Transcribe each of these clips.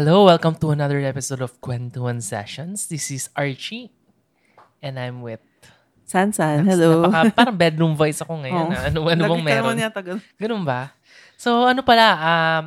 Hello, welcome to another episode of Kwentuhan Sessions. This is Archie, and I'm with... Sansan, hello. Napaka, parang bedroom voice ako ngayon. Oh. ah. Ano, ano bang meron? naman yata ganun. Ganun ba? So, ano pala, um,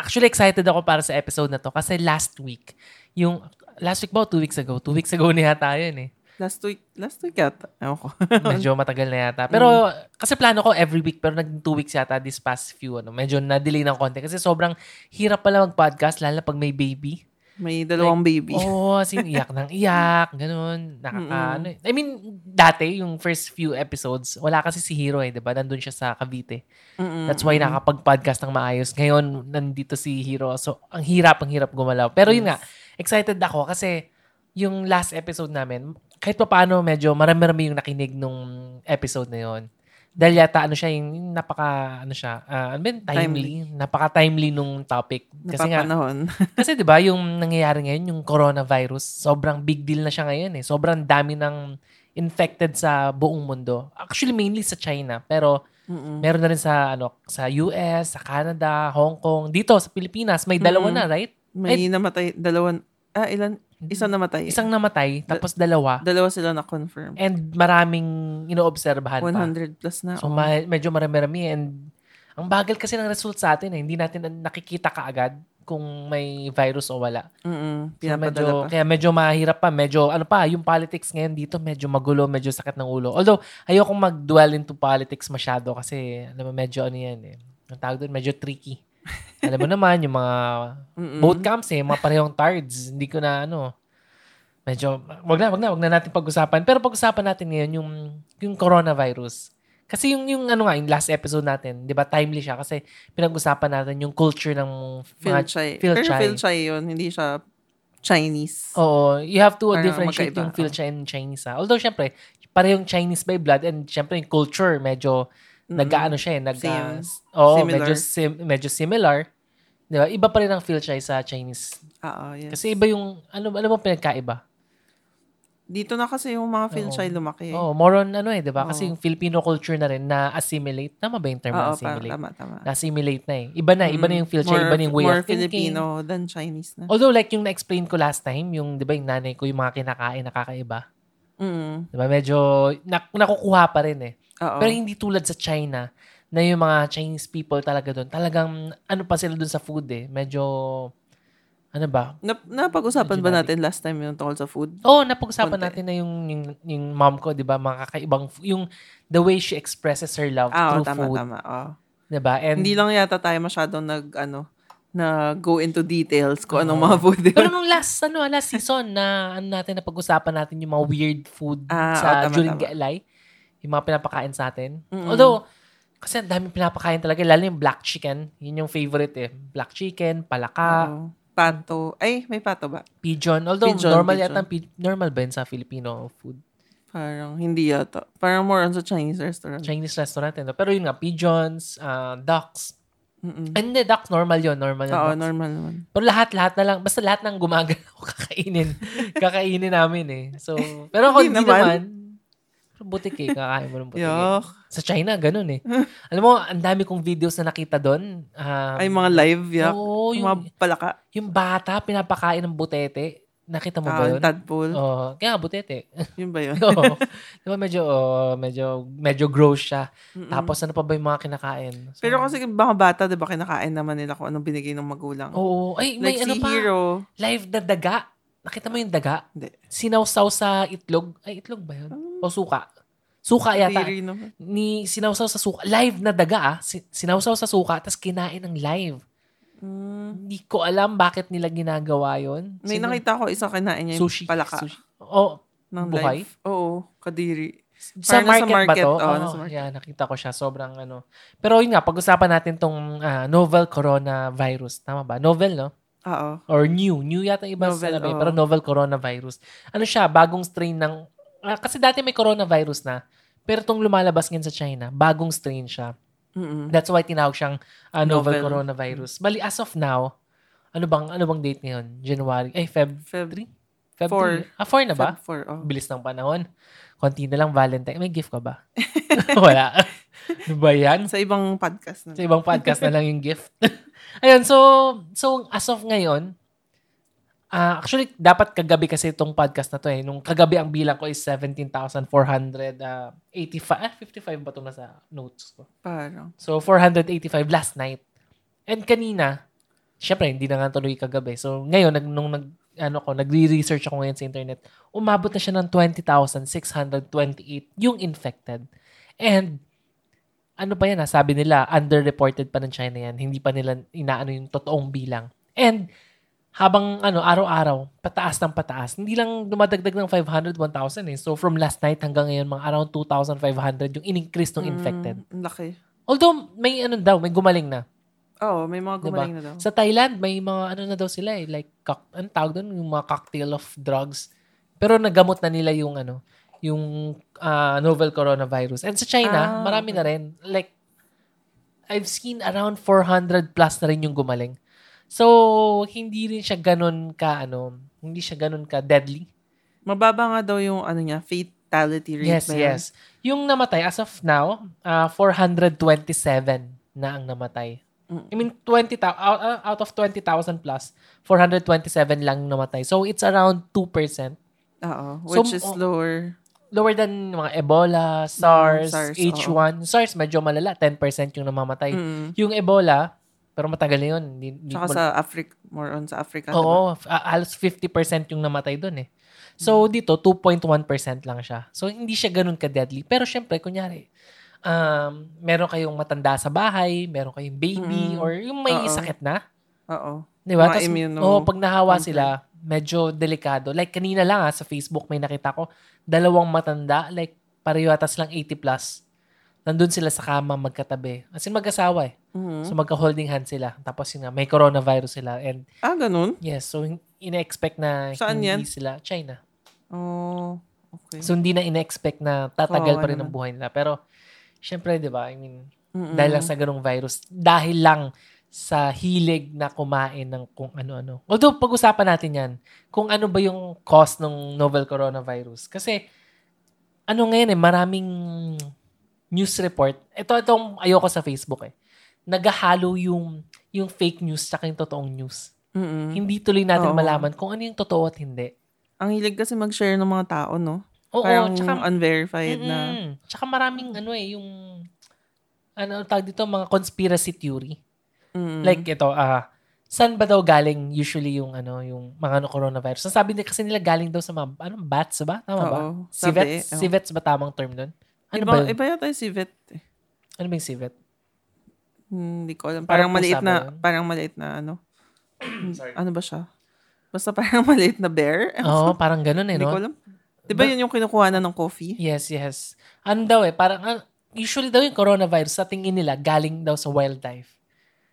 actually excited ako para sa episode na to kasi last week, yung, last week ba o two weeks ago? Two weeks ago na yata yun eh. Last week, last week yata. Ewan ko. Medyo matagal na yata. Pero, kasi plano ko every week, pero naging two weeks yata this past few, ano, medyo na-delay ng konti kasi sobrang hirap pala mag-podcast, lalo pag may baby. May dalawang baby. Oo, oh, as in, iyak ng iyak, ganun. Nakaka, ano. I mean, dati, yung first few episodes, wala kasi si Hero eh, di ba? Nandun siya sa Cavite. Mm-mm. That's why nakapag-podcast ng maayos. Ngayon, nandito si Hero. So, ang hirap, ang hirap gumalaw. Pero yun nga, excited ako kasi yung last episode namin, kahit pa paano, medyo marami-rami yung nakinig nung episode na yun. Dahil yata, ano siya, yung napaka, ano siya, ah, ano yun? timely. Napaka-timely nung topic. Kasi nga, kasi 'di ba yung nangyayari ngayon yung coronavirus, sobrang big deal na siya ngayon eh. Sobrang dami ng infected sa buong mundo. Actually mainly sa China, pero Mm-mm. meron na rin sa ano sa US, sa Canada, Hong Kong, dito sa Pilipinas may dalawa Mm-mm. na, right? May namatay, dalawan, ah, ilan? Isang namatay. Isang namatay, tapos dalawa. Dalawa sila na-confirm. And maraming inoobserbahan pa. 100 plus na. So oh. ma- medyo marami-rami and ang bagal kasi ng result sa atin eh. Hindi natin nakikita kaagad kung may virus o wala. Mm-mm. Kaya Pinapadala medyo, pa. kaya medyo mahirap pa. Medyo, ano pa, yung politics ngayon dito, medyo magulo, medyo sakit ng ulo. Although, ayokong mag-dwell into politics masyado kasi, alam mo, medyo ano yan eh. Ang tawag doon, medyo tricky. Alam mo naman, yung mga Mm-mm. both camps eh, mga parehong tards. Hindi ko na, ano, medyo, wag na, wag na, wag na natin pag-usapan. Pero pag-usapan natin ngayon yung, yung coronavirus. Kasi yung, yung ano nga, yung last episode natin, di ba, timely siya kasi pinag-usapan natin yung culture ng mga. Philchai. Pero Philchai yun, hindi siya Chinese. Oo, you have to Parang differentiate magkaiba. yung Philcha and Chinese. Ha? Although, syempre, parehong Chinese by blood and syempre yung culture, medyo nag-ano siya eh. Nag, Same. Oo, Similar. medyo, sim- medyo similar. Di ba? Iba pa rin ang Philcha sa Chinese. Oo, yes. Kasi iba yung, ano, ano bang pinagkaiba? Dito na kasi yung mga Philchai lumaki. Oo, more on ano eh, di ba? Kasi yung Filipino culture na rin na assimilate. Tama ba yung term na Oo, pa, assimilate? tama, tama. Na-assimilate na eh. Iba na, iba na yung Philcha, More- iba na yung way more of thinking. Filipino than Chinese na. Although like yung na-explain ko last time, yung di ba yung nanay ko, yung mga kinakain nakakaiba. Mm. Diba? Medyo nak- nakukuha pa rin eh. Oo. Pero hindi tulad sa China na yung mga Chinese people talaga doon. Talagang ano pa sila doon sa food eh. Medyo ano ba? Na, napag-usapan ba natin last time yung tungkol sa food? Oo, oh, napag-usapan Konti. natin na yung, yung, yung mom ko, di ba? Mga kakaibang, yung the way she expresses her love Ah, through tama, food. tama. Oo. Di ba? And, Hindi lang yata tayo masyadong nag, ano, na go into details kung anong Oo. mga food. pero nung last, ano, last season na ano natin, napag-usapan natin yung mga weird food Ah, sa oo, tama, during tama. Gaelay. Yung mga pinapakain sa atin. Mm-mm. Although, kasi ang daming pinapakain talaga, lalo yung black chicken. Yun yung favorite eh. Black chicken, palaka, Oo. pato. Ay, may pato ba? pigeon. Although, Pigeon, normal pigeon. yata, pi- normal ba yun sa Filipino food? Parang hindi yata. Parang more on sa Chinese restaurant. Chinese restaurant. eh, no? Pero yun nga, pigeons, ah, ducks. Mm-mm. And hindi, ducks, normal yun. Normal yun. Oo, ducks. normal naman. Pero lahat, lahat na lang. Basta lahat ng gumagalaw, kakainin. kakainin namin eh. So, pero ako Hindi hindi naman. naman. Pero butik eh. Kakain mo ng butik eh. Yuck. Sa China, ganun eh. Alam mo, ang dami kong videos na nakita doon. Um, Ay, mga live, yak. Oo, yung, yung, mga palaka. yung bata, pinapakain ng butete. Nakita mo ba Ah, yun? tadpole. Oo. kaya butete. Yun ba yun? Oo. Di ba medyo, oh, medyo, medyo gross siya. Mm-mm. Tapos ano pa ba yung mga kinakain? So, Pero kasi mga bata, di ba, kinakain naman nila kung anong binigay ng magulang. Oo. Ay, may like ano si pa. Hero. Live na daga. Nakita mo yung daga? Hindi. Sinawsaw sa itlog. Ay, itlog ba yun? O suka? Suka yata. Naman. Ni sinawsaw sa suka. Live na daga ah. Si- Sinawsaw sa suka, tapos kinain ng live. Mm. Hindi ko alam bakit nila ginagawa yon. May nakita ko isang kinain niya yung sushi. palaka Sushi. Oh, ng buhay? live. Oo, kadiri. sa Parang nasa market, market, ba to? Oo, nasa market. yeah, nakita ko siya. Sobrang ano. Pero yun nga, pag-usapan natin tong ah, novel coronavirus. Tama ba? Novel, no? Oo. Or new. New yata iba Novel, sinabi. oo. Pero novel coronavirus. Ano siya? Bagong strain ng... ah, kasi dati may coronavirus na. Pero itong lumalabas ngayon sa China, bagong strain siya. Mm-mm. That's why tinawag siyang ah, novel, Novel. coronavirus. Bali, as of now, ano bang ano bang date ngayon? January? Ay, Feb Feb 3? Feb Four. 3? Ah, 4 na ba? Feb 4, oh. Bilis ng panahon. Konti na lang Valentine. May gift ka ba? Wala. Ano ba yan? Sa ibang podcast na. Sa ibang podcast na lang yung gift. Ayun, so, so as of ngayon, Ah, actually, dapat kagabi kasi itong podcast na to eh. Nung kagabi ang bilang ko is 17,485. ah, 55 ba ito nasa notes ko? Parang. So, 485 last night. And kanina, syempre, hindi na nga tuloy kagabi. So, ngayon, nag, nung nag, ano ko, nagre-research ako ngayon sa internet, umabot na siya ng 20,628 yung infected. And, ano pa yan, ha? sabi nila, underreported pa ng China yan. Hindi pa nila inaano yung totoong bilang. And, habang ano, araw-araw, pataas ng pataas. Hindi lang dumadagdag ng 500, 1,000 eh. So, from last night hanggang ngayon, mga around 2,500 yung in-increase ng infected. Mm, laki. Although, may ano daw, may gumaling na. Oo, may mga Diba? gumaling na daw. Sa Thailand, may mga ano na daw sila eh. Like, cock, ano tawag doon? Yung mga cocktail of drugs. Pero nagamot na nila yung ano, yung ah, novel coronavirus. And sa China, Ah, marami na rin. Like, I've seen around 400 plus na rin yung gumaling. So, hindi rin siya ganun ka, ano, hindi siya ganun ka deadly. Mababa nga daw yung ano niya, fatality rate Yes, na yes. Yung namatay, as of now, ah, 427 na ang namatay. Mm. I mean, 20, thou- out, out of 20,000 plus, 427 lang namatay. So, it's around 2%. Oo, So, which is oh, lower. Lower than mga Ebola, SARS, SARS, H1. SARS, medyo malala. 10% yung namamatay. Mm. Yung Ebola, pero matagal na yun. Hindi Tsaka mo- sa Africa, more on sa Africa. diba? Oo, f- ah, halos 50% yung namatay doon eh. So, dito, 2.1% lang siya. So, hindi siya ganun ka-deadly. Pero syempre, kunyari, um, meron kayong matanda sa bahay, meron kayong baby, Mm. or yung may Oo. sakit na. Oo. Di ba? Mga Tas, immuno- oh, pag nahawa compromised. sila, medyo delikado. Like, kanina lang ha, sa Facebook, may nakita ko, dalawang matanda, like, pareho atas lang 80 plus. Nandun sila sa kama magkatabi. As in, mag-asawa eh. Mhm. So, magka-holding hand sila. Tapos yun nga, may coronavirus sila. And Ah, ganun? Yes, so ina-expect na Saan hindi yan? sila China. Oh, okay. So hindi na ina-expect na tatagal Kawawa pa rin ang buhay nila. Pero syempre, 'di ba? I mean, Mm-mm. dahil lang sa ganung virus, dahil lang sa hilig na kumain ng kung ano-ano. Although pag-usapan natin 'yan, kung ano ba yung cause ng novel coronavirus. Kasi ano ngayon eh, maraming news report. Ito itong ayoko sa Facebook eh. Nagahalo yung yung fake news sa yung totoong news. Mm-mm. Hindi tuloy natin Oo. malaman kung ano yung totoo at hindi. Ang hilig kasi mag-share ng mga tao, no? Oo, Parang tsaka, unverified na. Mm-mm. tsaka maraming ano eh, yung ano tawag dito, mga conspiracy theory. Mm. Like ito, ah, saan ba daw galing usually yung ano, yung mga ano, coronavirus? Sabi nila kasi nila galing daw sa mga, ano, bats ba? Tama ba? Oo, sabi, Civets? oo. Civets ba tamang term doon? Ano iba, ba yun? iba yata yung civet. eh. Ano ba yung civet? Hindi ko alam. Parang Parang, maliit na, ba yun? parang maliit na ano. ano ba siya? Basta parang maliit na bear. Oo, parang ganun eh, Hindi no? ko alam. Di ba yun yung kinukuha na ng coffee? Yes, yes. Ano daw eh, parang, ah, usually daw yung coronavirus, sa tingin nila, galing daw sa wildlife.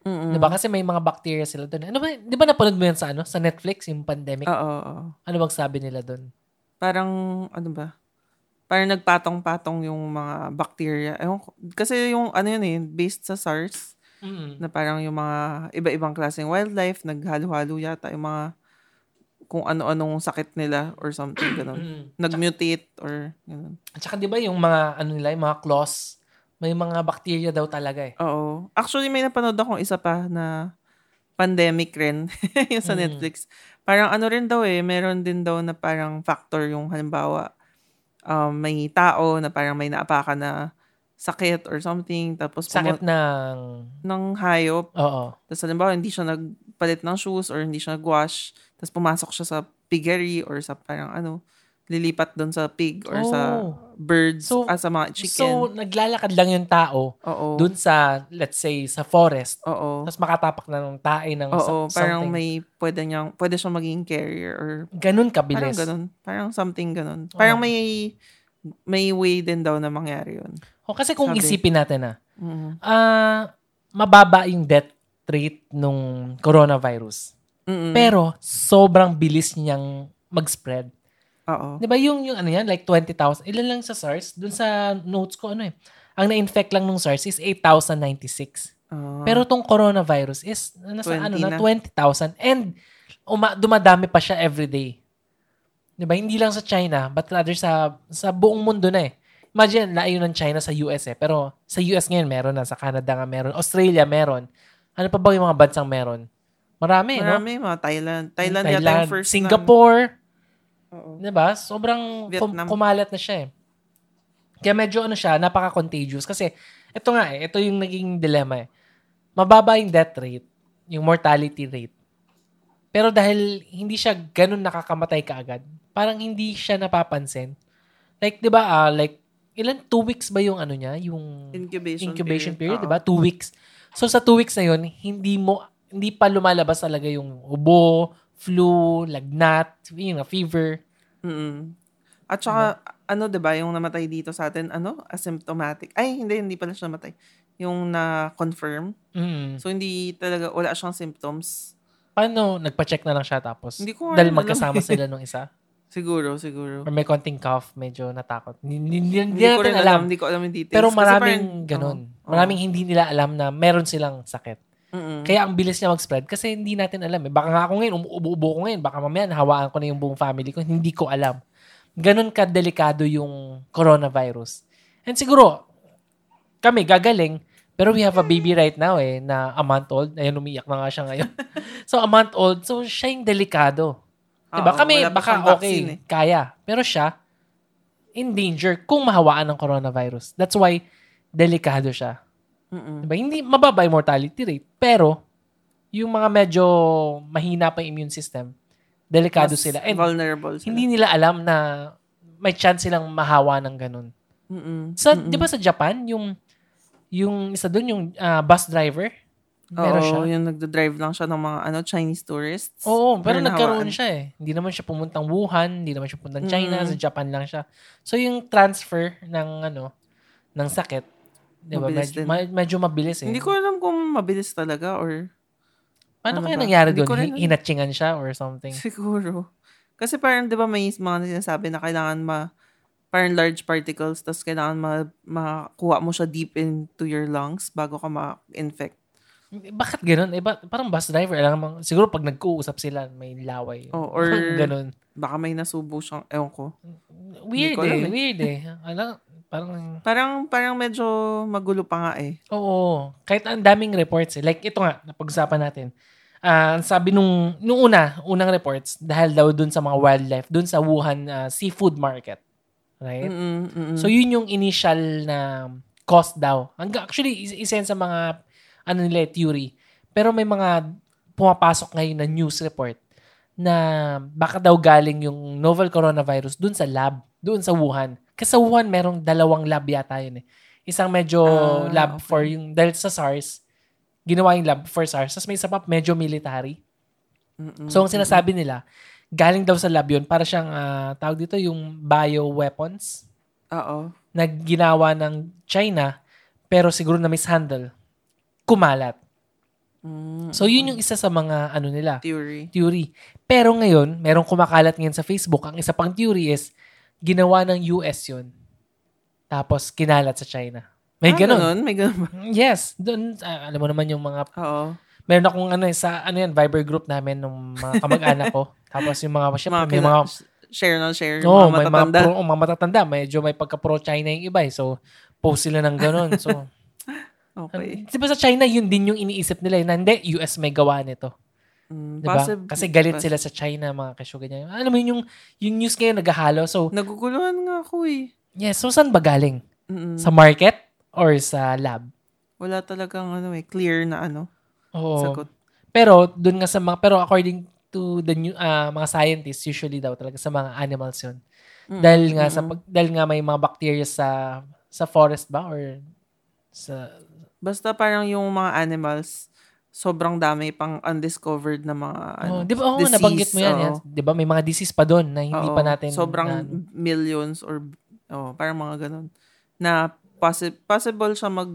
Mm-mm. Di ba? Kasi may mga bacteria sila doon. Ano ba, di ba napanood mo yan sa ano? Sa Netflix, yung pandemic? Oo, oo. Ano bang sabi nila doon? Parang, ano ba? Parang nagpatong-patong yung mga bacteria. Ewan. Kasi yung, ano yun eh, based sa SARS, Mm. na parang yung mga iba-ibang klaseng wildlife, naghalo-halo yata yung mga kung ano-anong sakit nila or something ganun. Mm. Nag-mutate or ganun. At saka di ba yung mga, ano nila, yung mga claws, may mga bacteria daw talaga eh. Oo. Actually, may napanood akong isa pa na pandemic rin yung sa Mm. Netflix. Parang ano rin daw eh, meron din daw na parang factor yung halimbawa, um, may tao na parang may naapakan na sakit or something, tapos Sakit pumu- ng, ng hayop, oo. tapos halimbawa hindi siya nagpalit ng shoes or hindi siya nagwash, tapos pumasok siya sa piggery or sa parang ano, lilipat doon sa pig or sa Oh. birds, So- ah, sa mga chicken. So, naglalakad lang yung tao Oo. dun sa, let's say, sa forest. Oo. Tapos makatapak na ng tae ng Oo, sa- parang something. may pwede niyang pwede siyang maging carrier or Ganun parang kabilis. ganun. Parang something ganun. Parang Oo. may may way din daw na mangyari yun. O, kasi kung Sabi. isipin natin na, ah, mababa yung death rate nung coronavirus. Mm-mm. Pero, sobrang bilis niyang mag-spread. Oo. Di ba yung, yung ano yan, like 20,000, ilan lang sa SARS? Dun sa notes ko, ano eh, ang na-infect lang nung SARS is 8,096. Ah, Pero tong coronavirus is, nasa 20 ano na, na. 20,000. And, uma, dumadami pa siya everyday. Di ba? Hindi lang sa China, but rather sa, sa buong mundo na eh. Imagine, layo ng China sa US eh. Pero sa US ngayon meron na, sa Canada nga meron, Australia meron. Ano pa ba yung mga bansang meron? Marami, no? Marami, mga Thailand. Thailand, yata yung first Singapore, Oo. 'di ba? Sobrang kum- Vietnam. kumalat na siya eh. Kaya medyo ano siya, napaka-contagious kasi ito nga eh, ito yung naging dilemma eh. Mababa yung death rate, yung mortality rate. Pero dahil hindi siya ganun nakakamatay kaagad, parang hindi siya napapansin. Like, 'di ba, ah, like ilan two weeks ba yung ano niya, yung Incubation, incubation period, Oo. 'di ba? Two weeks. So sa two weeks na yun, hindi mo hindi pa lumalabas talaga yung ubo, flu, lagnat, yun nga, fever. Mm-mm. At saka, ano, 'di ba yung namatay dito sa atin, ano, asymptomatic. Ay, hindi, hindi pala siya namatay. Yung na-confirm. Mm. So, hindi talaga, wala siyang symptoms. Paano, nagpa-check na lang siya tapos? Hindi ko dahil magkasama eh. sila nung isa? Siguro, siguro. Or may konting cough, medyo natakot. Hindi, hindi, hindi ko natin alam. alam. Hindi ko alam yung details. Pero maraming parang- ganun. Oo. Maraming hindi nila alam na meron silang sakit. Mm-mm. Kaya ang bilis niya mag-spread kasi hindi natin alam eh. Baka nga ako ngayon, umuubo ko ngayon. Baka mamaya nahawaan ko na yung buong family ko. Hindi ko alam. Ganun ka-delikado yung coronavirus. And siguro, kami gagaling, pero we have a baby right now eh, na a month old. Ayun, umiyak na nga siya ngayon. so, a month old. So, siya yung delikado. Diba? Oo, Kami, baka okay, eh. kaya. Pero siya, in danger kung mahawaan ng coronavirus. That's why, delikado siya. Mm-mm. Diba? Hindi mababa yung mortality rate. Pero, yung mga medyo mahina pa yung immune system, delikado Mas sila. And vulnerable sila. hindi nila alam na may chance silang mahawa ng ganun. Mm-mm. Sa, Mm-mm. di ba sa Japan, yung yung isa doon, yung ah, bus driver, meron Oo, siya. yung nagda-drive lang siya ng mga ano Chinese tourists. Oo, pero nagkaroon hawaan. siya eh. Hindi naman siya pumuntang Wuhan, hindi naman siya pumuntang China, Mm. sa Japan lang siya. So yung transfer ng ano, ng sakit, di ba? Mabilis Medyo, din. medyo mabilis eh. Hindi ko alam kung mabilis talaga or Paano ano kaya ba? nangyari doon? rin. Hinatchingan siya or something? siguro. Kasi parang 'di ba may mga sinasabi na kailangan ma parang large particles tapos kailangan ma, makuha mo siya deep into your lungs bago ka ma-infect. Bakit ganun? Eh, ba, parang bus driver. Alam mo, siguro pag nag-uusap sila, may laway. Oh, or ganun. baka may nasubo siyang ewan ko. Weird ko eh. eh. Weird eh. Alam, parang, Parang parang medyo magulo pa nga eh. oo. Kahit ang daming reports eh. Like ito nga, napag-usapan natin. Ah, ang sabi nung, nung una, unang reports, dahil daw dun sa mga wildlife, dun sa Wuhan ah, seafood market. Right? Mm-mm, mm-mm. So, yun yung initial na cost daw. Actually, is- isa sa mga, ano nila, eh, theory. Pero may mga pumapasok ngayon na news report na baka daw galing yung novel coronavirus dun sa lab, dun sa Wuhan. Kasi sa Wuhan, merong dalawang lab yata yun eh. Isang medyo Ah, lab okay. for yung, dahil sa SARS, ginawa yung lab for SARS. Tapos may isa pa, medyo military. Mm-mm. So, ang sinasabi nila, galing daw sa lab yun para siyang, ah, tawag dito, yung bioweapons Oo. na ginawa ng China, pero siguro na mishandle, kumalat. Mm, So, yun yung isa sa mga, ano nila, theory. theory. Pero ngayon, merong kumakalat ngayon sa Facebook. Ang isa pang theory is, ginawa ng US yun. Tapos, kinalat sa China. May ah, ganun. ganun? May ganun ba? Yes. Doon, ah, alam mo naman yung mga Oo. meron akong ano eh, sa ano yan Viber group namin ng mga kamag-anak ko. Tapos yung mga syempre, Mga, may mga share na share. oh, mga may mga matatanda. pro, oh, mga matatanda, medyo may pagka pro China yung iba eh. So post sila ng ganun. So okay. Di ba sa China yun din yung iniisip nila eh, na hindi US may gawa nito. Mm, Di ba? possible- Kasi galit sila sa China mga kasyo ganyan. Alam mo yun yung yung news ngayon naghahalo. So Naguguluhan nga ako eh. yes, so saan ba galing? Mm-mm. Sa market or sa lab? Wala talagang ano eh, clear na ano, Oo. sagot. Pero doon nga sa mga pero according to the new ah, mga scientists usually daw talaga sa mga animals 'yun. Mm, Dahil nga sa pag, dahil nga may mga bacteria sa sa forest ba or sa Basta parang yung mga animals, sobrang dami pang undiscovered na mga ano, oh, 'di ba oh, disease, nabanggit mo 'yan, oo. yan. 'di ba may mga disease pa doon na hindi Oo, pa natin sobrang na- millions or oh, parang mga ganun na possi- possible siya mag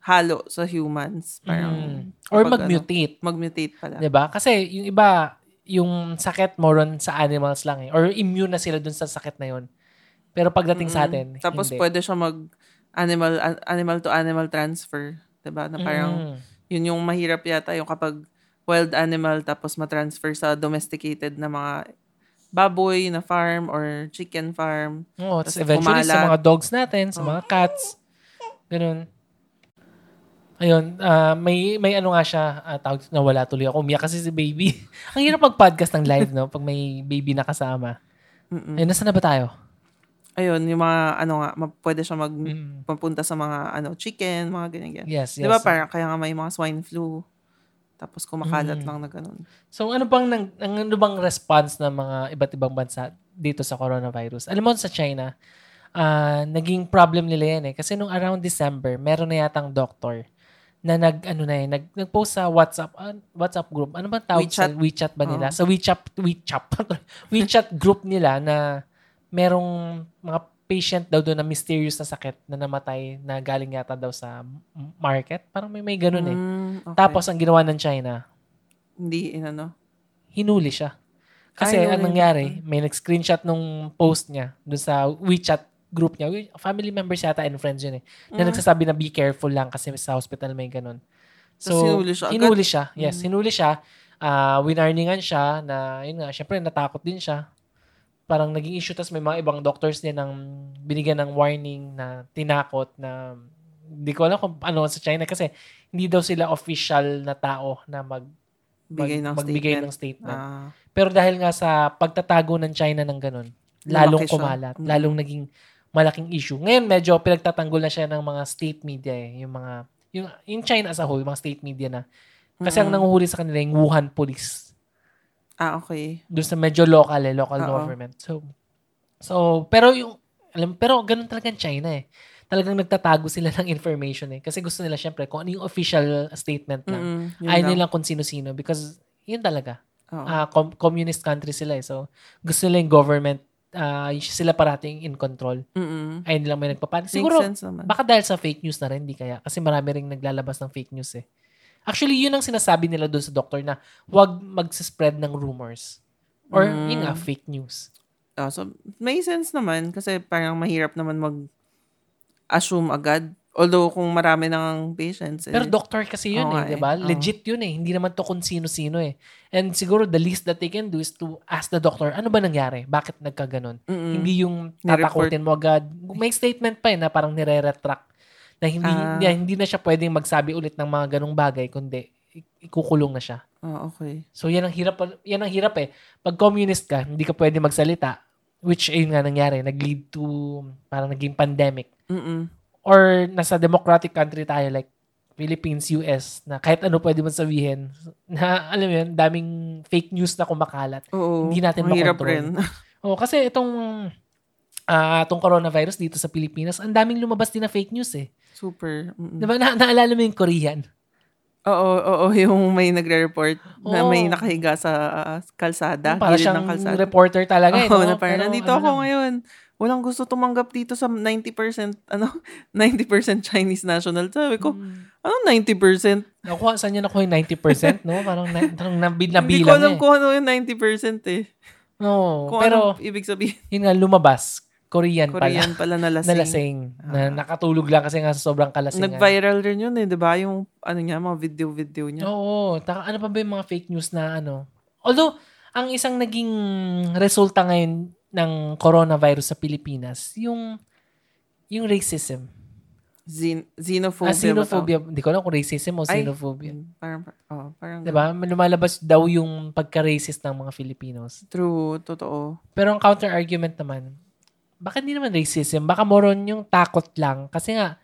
halo sa humans parang Mm. or kapag mag-mutate, ano, mag-mutate pala 'di ba? Kasi yung iba yung sakit more on sa animals lang eh or immune na sila dun sa sakit na 'yon. Pero pagdating sa atin, tapos hindi. pwede siya mag animal an- animal to animal transfer 'di ba na parang Mm. Yun yung mahirap yata yung kapag wild animal tapos ma-transfer sa domesticated na mga baboy na farm or chicken farm. Oo, it's Tapos eventually sa kumalat. mga dogs natin, sa Oh. mga cats. Ganun. Ayun, ah, may may ano nga siya, uh, tawag na wala tuloy ako. Umiyak kasi si baby. Ang hirap mag-podcast ng live, no? Pag may baby na kasama. Mm-mm. Ayun, nasa na ba tayo? Ayun, yung mga, ano nga, pwede siya mag, Mm. papunta sa mga, ano, chicken, mga ganyan-ganyan. Yes, yes. Di ba parang, kaya nga may mga swine flu. Tapos kumakalat Mm. lang na ganun. So ano bang nang, ang- ano bang response ng mga iba't ibang bansa dito sa coronavirus? Alam mo sa China, ah, naging problem nila yan eh. Kasi nung around December, meron na yatang doctor na nag ano na eh, nag nag-post sa WhatsApp ah, WhatsApp group. Ano ba tawag WeChat. sa WeChat ba nila? Oo. Sa WeChat WeChat WeChat group nila na merong mga patient daw doon na mysterious na sakit na namatay na galing yata daw sa market. Parang may may ganun eh. Mm, okay. Tapos ang ginawa ng China, hindi, inano. hinuli siya. Kasi Ay, anong nangyari, may nag-screenshot nung post niya dun sa WeChat group niya. Family members yata and friends yun eh. Na Mm. nagsasabi na be careful lang kasi sa hospital may ganun. Tapos hinuli siya agad? hinuli siya. Yes, Mm. hinuli siya. Ah, winarningan siya na, yun nga, syempre natakot din siya. Parang naging issue. Tapos may mga ibang doctors din ang binigyan ng warning na tinakot na hindi ko alam kung ano sa China kasi hindi daw sila official na tao na mag, Bigay ng magbigay statement. ng statement. Ah, Pero dahil nga sa pagtatago ng China ng ganun, lalong Lumaki siya. kumalat, Mm. lalong naging malaking issue. Ngayon medyo pinagtatanggol na siya ng mga state media eh, yung mga yung yung China as a whole, mga state media na. Kasi ang Mm. nanguhuli sa kanila yung Wuhan police. Ah, okay. Doon sa medyo local eh, local Oo. government. So So, pero yung alam pero ganun talaga ang China eh. Talagang nagtatago sila ng information eh. Kasi gusto nila syempre kung ano yung official statement lang. Yun Ayaw lang. nila kung sino-sino because yun talaga Oo. ah, com- communist country sila eh. So, gusto nila yung government, y- sila parating in control. Mm-mm. Ayun nilang may nagpapanik. Siguro, baka dahil sa fake news na rin, di kaya. Kasi marami ring naglalabas ng fake news eh. Actually, yun ang sinasabi nila doon sa doctor na huwag mag-spread ng rumors. Or, Mm. yun nga, fake news. Ah, so, may sense naman kasi parang mahirap naman mag-assume agad. Although kung marami nang patients. Eh, Pero doctor kasi yun Oo eh, di ba? Oo. Legit yun eh. Hindi naman to kung sino-sino eh. And siguro the least that they can do is to ask the doctor, ano ba nangyari? Bakit nagkaganon? Mm-mm. Hindi yung tatakutin mo agad. May statement pa eh na parang nire-retract na hindi, Ah. hindi, hindi na siya pwedeng magsabi ulit ng mga ganong bagay kundi ikukulong na siya. Ah, okay. So yan ang hirap yan ang hirap eh. Pag communist ka, hindi ka pwede magsalita which ayun nga nangyari, nag-lead to parang naging pandemic. Mm-mm. Or nasa democratic country tayo like Philippines, US, na kahit ano pwede mo sabihin, na alam mo yun, daming fake news na kumakalat. Oo. Hindi natin makontrol. Oh, kasi itong ah itong coronavirus dito sa Pilipinas, ang daming lumabas din na fake news eh. Super. Mm-mm. 'Di ba? Na- naalala mo yung Korean? Oo, oo, yung may nagre-report na Oo. may nakahiga sa ah, kalsada, Para siyang ng kalsada. reporter talaga eh. Oo, no? na parang, Pero nandito ano ako lang, ngayon. Walang gusto tumanggap dito sa 90%, ano, 90% Chinese national. Sabi ko, Hmm. ano 90%? Nakuha, saan niya nakuha yung 90%, no? Parang, na, parang nabi, nabilang Hindi ko alam eh. kung ano yung 90% eh. No, Kung pero, ano ibig sabihin. yun nga, lumabas. Korean, Korean pala. pala na lasing. Na lasing. Na nakatulog lang kasi nga sa sobrang kalasingan. Nag-viral rin yun eh, di ba? Yung, ano niya, mga video-video niya. Oo. Taka, ano pa ba yung mga fake news na ano? Although, ang isang naging resulta ngayon ng coronavirus sa Pilipinas, yung yung racism. Xen- xenophobia. Ah, xenophobia. Hindi ko alam kung racism o Ay. xenophobia. ba to? Parang, oh, parang. Diba? Lumalabas daw yung pagka-racist ng mga Filipinos. True, totoo. Pero ang counter-argument naman, baka hindi naman racism. Baka moron yung takot lang. Kasi nga,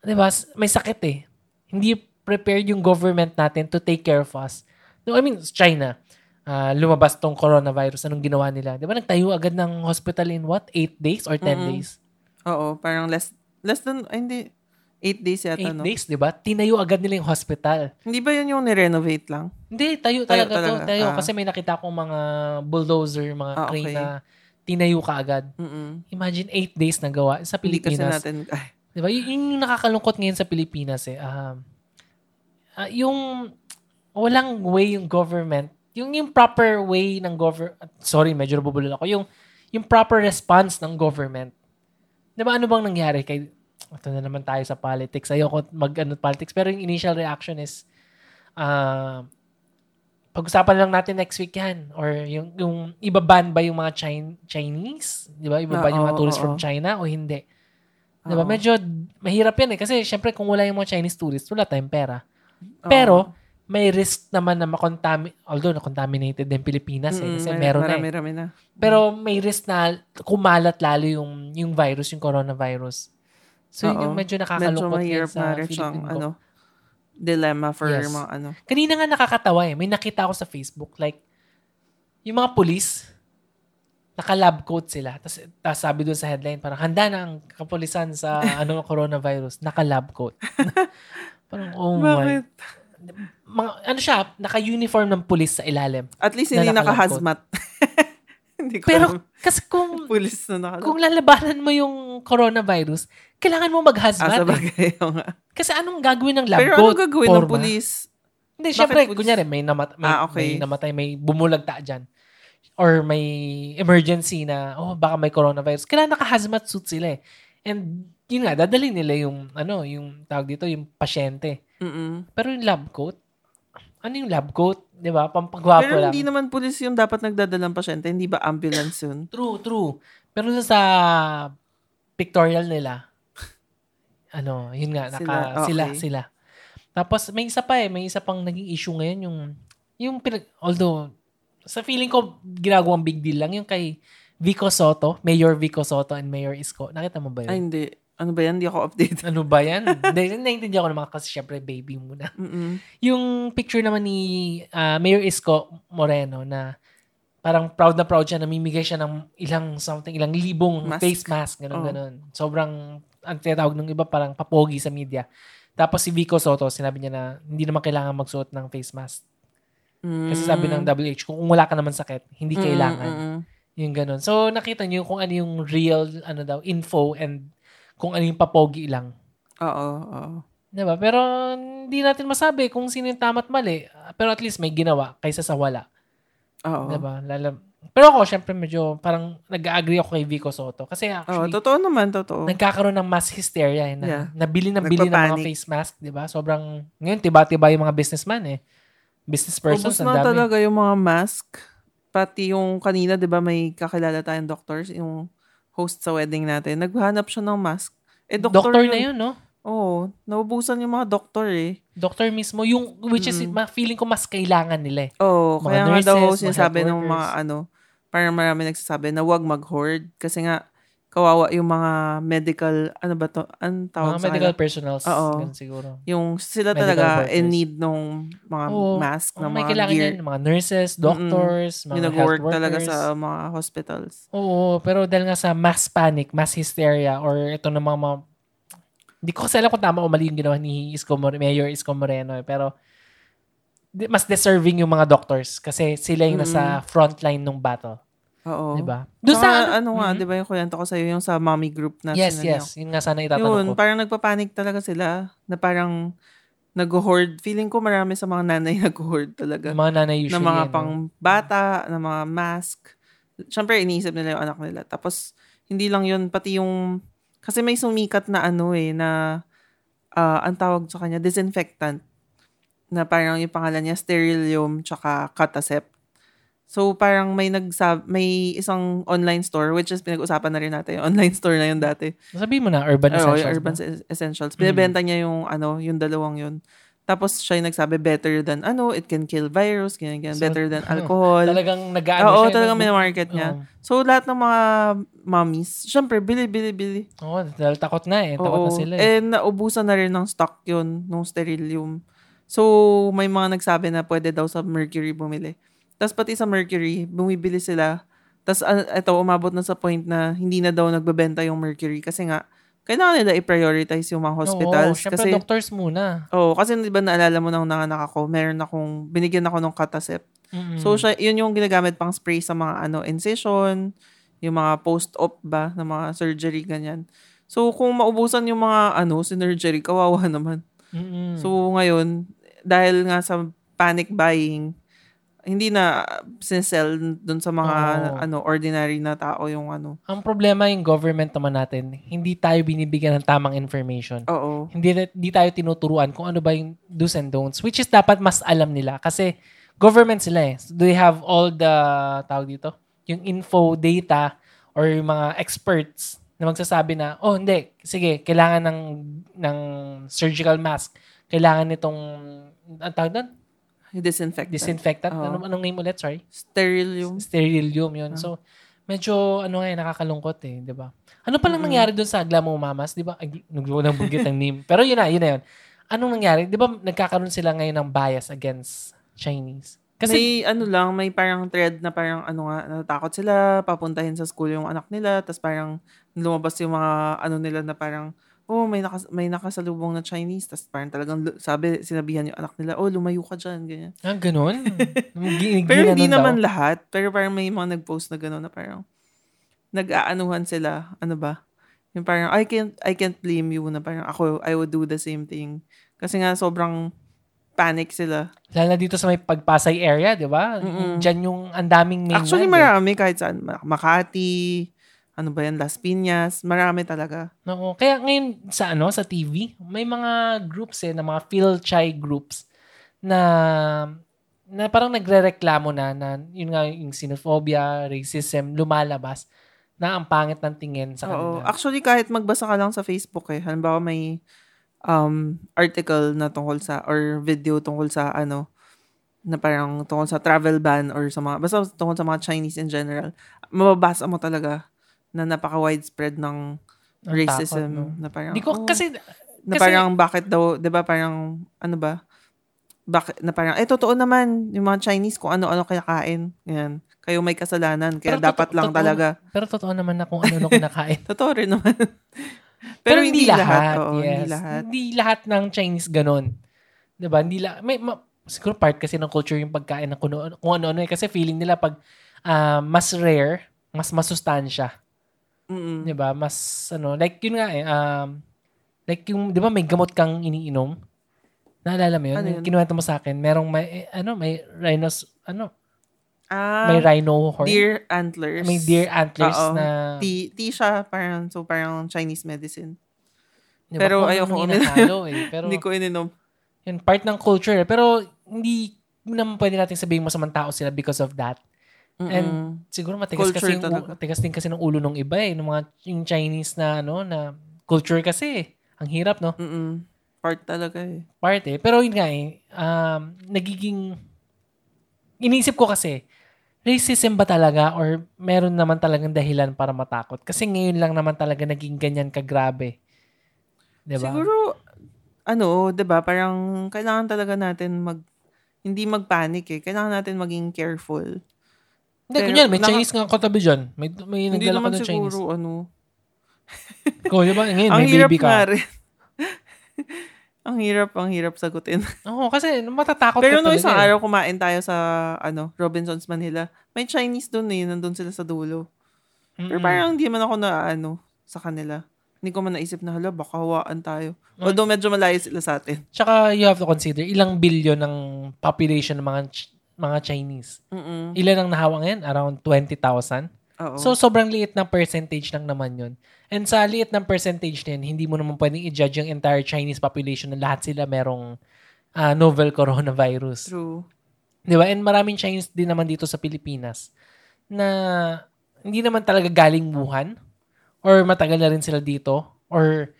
di ba, may sakit eh. Hindi prepared yung government natin to take care of us. No, I mean, China, ah, lumabas tong coronavirus. Anong ginawa nila? Di ba, nagtayo agad ng hospital in what? 8 days or 10 Mm-mm. days? Oo, parang less, less than, ay hindi, 8 days yata, 8 no? days, di ba? Tinayo agad nila yung hospital. Hindi ba yun yung nirenovate lang? Hindi, tayo, Tayo talaga, to. talaga. Tayo. Ah. Kasi may nakita akong mga bulldozer, mga Ah, crane okay. na tinayo ka agad. Mm-mm. Imagine 8 days na gawa sa Hindi kasi Pilipinas. natin, ay, Di ba? Y- yun yung nakakalungkot ngayon sa Pilipinas eh. Um, ah, yung walang way yung government, yung yung proper way ng government, sorry, medyo nabubulol ako, yung yung proper response ng government. Di ba ano bang nangyari kay, ito na naman tayo sa politics. Ayoko mag ano, politics. Pero yung initial reaction is, ah, pag-usapan lang natin next week yan. Or yung, yung ibaban ba yung mga Chin- Chinese? Di ba? Ibaban Ah, yung mga tourists oo. from China o hindi? Di ba? Oo. Medyo mahirap yan eh. Kasi syempre kung wala yung mga Chinese tourists, wala tayong pera. Pero, may risk naman na makontaminate, although na-contaminated din Pilipinas eh, Mm, kasi may- meron na eh. marami-rami na. Pero may risk na kumalat lalo yung yung virus, yung coronavirus. So yun Oo. yung medyo Medyo nakakalungkot mahirap sa Philippine ano, dilemma for Yes. mga ano. Kanina nga nakakatawa eh. May nakita ako sa Facebook like yung mga police naka-lab coat sila. Tapos, tapos sabi doon sa headline, parang handa na ang kapulisan sa ano coronavirus. Naka-lab coat. parang, oh my. Bakit? Mga, ano siya, naka-uniform ng police sa ilalim. At least Na hindi naka-lab naka-hazmat. hindi ko Pero alam. kasi kung Police na naka kung lalabanan mo yung coronavirus, kailangan mo Ah, mag-hazmat. sa eh. nga. Kasi anong gagawin ng lab Pero coat? ano gagawin ng Forma? police? Hindi, Bakit syempre, police? kunyari, may, namat, may, Ah, okay. may namatay, may bumulagta dyan. Or may emergency na, oh, baka may coronavirus. Kailangan naka-hazmat suit sila eh. And, yun nga, dadalhin nila yung, ano, yung tawag dito, yung pasyente. Mm-mm. Pero yung lab coat, ano yung lab coat? Di ba? Pampagwapo Pero lang. hindi naman police yung dapat nagdadalang pasyente. Hindi ba ambulance yun? True, true. Pero sa pictorial nila, ano, yun nga, naka, Sila, sila, okay. sila, Tapos, may isa pa eh, may isa pang naging issue ngayon, yung, yung, pinag, although, sa feeling ko, ginagawang big deal lang, yung kay Vico Soto, Mayor Vico Soto and Mayor Isko. Nakita mo ba Ay, yun? hindi. Ano ba yan? Hindi ako updated. Ano ba yan? Hindi, naiintindihan ko naman kasi syempre baby muna. Mm-mm. Yung picture naman ni ah, Mayor Isko Moreno na parang proud na proud siya, namimigay siya ng ilang something, ilang libong Mask. face mask, ganun, Oh. ganun. Sobrang, ang tinatawag ng iba parang papogi sa media. Tapos si Vico Soto, sinabi niya na hindi naman kailangan magsuot ng face mask. Kasi sabi ng WHO, kung wala ka naman sakit, hindi kailangan. Mm, mm, mm. Yung ganun. So, nakita niyo kung ano yung real, ano daw, info and kung ano yung papogi lang. Oo, oo. Diba? Pero hindi natin masabi kung sino yung tama at mali. Pero at least may ginawa kaysa sa wala. Oo. Diba? Lala- Pero ako, syempre, medyo parang nag-agree ako kay Vico Soto. Kasi Oo, actually, totoo naman, totoo. nagkakaroon ng mass hysteria. Eh, na, Yeah. Nabili ng bili ng mga face mask. Diba? Sobrang, ngayon, tiba-tiba yung mga businessman eh. Business persons, Ubus na dami. talaga yung mga mask. Pati yung kanina, di ba, may kakilala tayong doctors, yung host sa wedding natin. Naghanap siya ng mask. Eh, doktor, Doctor na yun, no? Oo. naubusan yung mga doktor eh. Doctor mismo. Yung, which is, ma- feeling ko mas kailangan nila eh. Oo. Mga kaya nga nurses, daw mga sinasabi ng mga ano, parang marami nagsasabi na wag mag-hoard. Kasi nga, kawawa yung mga medical, ano ba to? Anong tawag Mga sa medical kanila? personals. Oo. Siguro. Yung sila medical talaga workers. in need nung mga Oo. mask, Oh, na may mga kailangan gear. yan. Mga nurses, doctors, mga Yung health workers. talaga sa mga hospitals. Oo, pero dahil nga sa mass panic, mass hysteria, or ito na mga, mga hindi ko kasi alam kung tama o mali yung ginawa ni Isko More, Mayor Isko Moreno. Eh, pero mas deserving yung mga doctors kasi sila yung nasa frontline ng battle. Oo. Diba? Doon Saka, sa ano, nga, di ba yung kwento ko sa'yo, yung sa mommy group na Yes, sinanyaw? yes. Yun nga sana itatanong Yun, ko. parang nagpapanik talaga sila na parang nag-hoard. Feeling ko marami sa mga nanay nag-hoard talaga. Yung mga nanay usually. na mga ano. pang bata, na mga mask. Siyempre, iniisip nila yung anak nila. Tapos, hindi lang yun, pati yung, kasi may sumikat na ano eh, na, ah, ang tawag sa kanya, disinfectant. Na parang yung pangalan niya, Sterilium, tsaka Catacept. So, parang may nagsab may isang online store, which is pinag-usapan na rin natin. Yung online store na yun dati. Sabihin mo na, urban essentials. yung Urban ba? Essentials. Binibenta niya yung, ano, yung dalawang yun. Tapos siya yung nagsabi, better than, ano, it can kill virus, ganyan, ganyan. So, better than alcohol. Talagang nag-ano Oo, siya. talagang no? may-market niya. Oo. So, lahat ng mga mommies, syempre, bili, bili, bili. Oo, dahil takot na eh. Takot Oo. na sila eh. And naubusan na rin ng stock yun, nung sterilium. So, may mga nagsabi na pwede daw sa Mercury bumili. Tapos pati sa Mercury, bumibili sila. Tapos uh, ito, umabot na sa point na hindi na daw nagbebenta yung Mercury. Kasi nga, kailangan nila i-prioritize yung mga hospitals. Oo, kasi, doctors muna. Oo, kasi di ba naalala mo nang nanganak ako, meron akong, binigyan ako ng Catacep. Mm-mm. So, siya, yun yung ginagamit pang spray sa mga ano, incision, yung mga post-op ba, na mga surgery, ganyan. So, kung maubusan yung mga ano, surgery, kawawa naman. Mm-mm. So, ngayon, dahil nga sa panic buying, hindi na sinsell dun sa mga Oo. ano ordinary na tao yung ano. Ang problema yung government naman natin, hindi tayo binibigyan ng tamang information. Oo. Hindi, hindi tayo tinuturuan kung ano ba yung do's and don'ts, which is dapat mas alam nila. Kasi government sila eh. So, they have all the, tawag dito, yung info, data, or yung mga experts na magsasabi na, oh hindi, sige, kailangan ng, ng surgical mask. Kailangan nitong, ang tawag doon? Disinfectant. Disinfectant. Oo. Anong, anong name ulit? Sorry? Sterilium. Sterilium yun. So, medyo, ano nga, eh, nakakalungkot eh, di ba? Ano palang nangyari doon sa Glamour Mamas? Di ba? Ay, nagbulang bugit ng name. Pero yun na, yun na yun. Anong nangyari? Di ba nagkakaroon sila ngayon ng bias against Chinese? Kasi, may ano lang, may parang thread na parang ano nga, natatakot sila, papuntahin sa school yung anak nila, tapos parang lumabas yung mga ano nila na parang, oh, may, nakas- may nakasalubong na Chinese, tapos parang talagang, lu- sabi, sinabihan yung anak nila, oh, lumayo ka dyan, ganyan. ah, ganun? Pero hindi ginanon daw? naman lahat, pero parang may mga nag-post na gano'n na parang, nag-aanuhan sila, ano ba? Yung parang, I can't, I can't blame you na parang ako, I would do the same thing. Kasi nga, sobrang panic sila. Lalo na dito sa may pagpasay area, di ba? Mm-mm. Diyan yung ang daming mainland. Actually, eh. marami kahit saan. Ma- Makati, ano ba yan, Las Piñas, marami talaga. Oo. Kaya ngayon sa ano sa TV, may mga groups eh, na mga Phil Chai groups na na parang nagrereklamo na na yun nga yung xenophobia, racism lumalabas na ang pangit ng tingin sa Oo. kanila. Actually, kahit magbasa ka lang sa Facebook eh. Halimbawa, may um, article na tungkol sa, or video tungkol sa ano, na parang tungkol sa travel ban or sa mga, basta tungkol sa mga Chinese in general, mababasa mo talaga na napaka-widespread ng racism. takot, no? Na parang, Di ko oh, kasi na kasi- parang bakit daw, 'di ba parang ano ba? Bakit na parang eh totoo naman yung mga Chinese kung ano-ano kaya kain. Yan. Kayo may kasalanan kaya Pero dapat totoo- lang totoo- talaga. pero totoo naman na kung ano na kinakain. Totoo rin naman. Pero, hindi, lahat. Oo, yes. hindi lahat. Hindi lahat ng Chinese ganun. 'Di ba? Hindi la- may ma- siguro part kasi ng culture yung pagkain ng kung, ano- kung ano-ano eh. Kasi feeling nila pag ah, mas rare, mas masustansya. Mm-mm. 'Di ba? Mas ano, like yun nga eh um like yung 'di ba may gamot kang iniinom? Naalala mo yun? Ano yun? Kinuwento mo sa akin, merong may eh, ano, may rhinos ano, Ah, may rhino horn. deer antlers. may deer antlers Oo. na Tea, tea siya, parang, so parang Chinese medicine. 'di ba? pero ayoko inahalo eh. Pero Hindi ko ininom. yun part ng culture eh. Pero hindi naman pwede natin sabihin masamang tao sila because of that. And, Siguro matigas Culture kasi yung, matigas din kasi ng ulo ng iba eh, ng mga yung Chinese na ano na culture kasi. eh. Ang hirap no. mm part talaga eh. Part eh. Pero yun nga eh, um, nagiging iniisip ko kasi racism ba talaga or meron naman talagang dahilan para matakot? Kasi ngayon lang naman talaga naging ganyan kagrabe. 'Di ba? Siguro, ano, ba parang kailangan talaga natin mag, hindi mag-panic eh. Kailangan natin maging careful. Hindi, Pero kunyan, may naka- Chinese nga katabi dyan. May, may Hindi nagdala ka naman ng Chinese. siguro, ano, Ko, di ba? Ngayon, ang may hirap baby ka. nga rin. ang hirap, ang hirap sagutin. Oo, kasi matatakot Pero ka no isang eh. araw kumain tayo sa ano Robinsons Manila. May Chinese doon eh, nandun sila sa dulo. Pero Mm-mm. parang hindi man ako na ano sa kanila. Hindi ko man naisip na hala baka hawaan tayo. Although medyo malayo sila sa atin. Tsaka you have to consider, ilang billion ng population ng mga mga Chinese. Mm. Ilan ang nahawa ngayon? Around 20,000? Oo. So, sobrang liit ng percentage lang naman yun. And sa liit ng percentage din, hindi mo naman pwedeng i-judge yung entire Chinese population na lahat sila merong ah, novel coronavirus. True. Di ba? And maraming Chinese din naman dito sa Pilipinas na hindi naman talaga galing Wuhan or matagal na rin sila dito or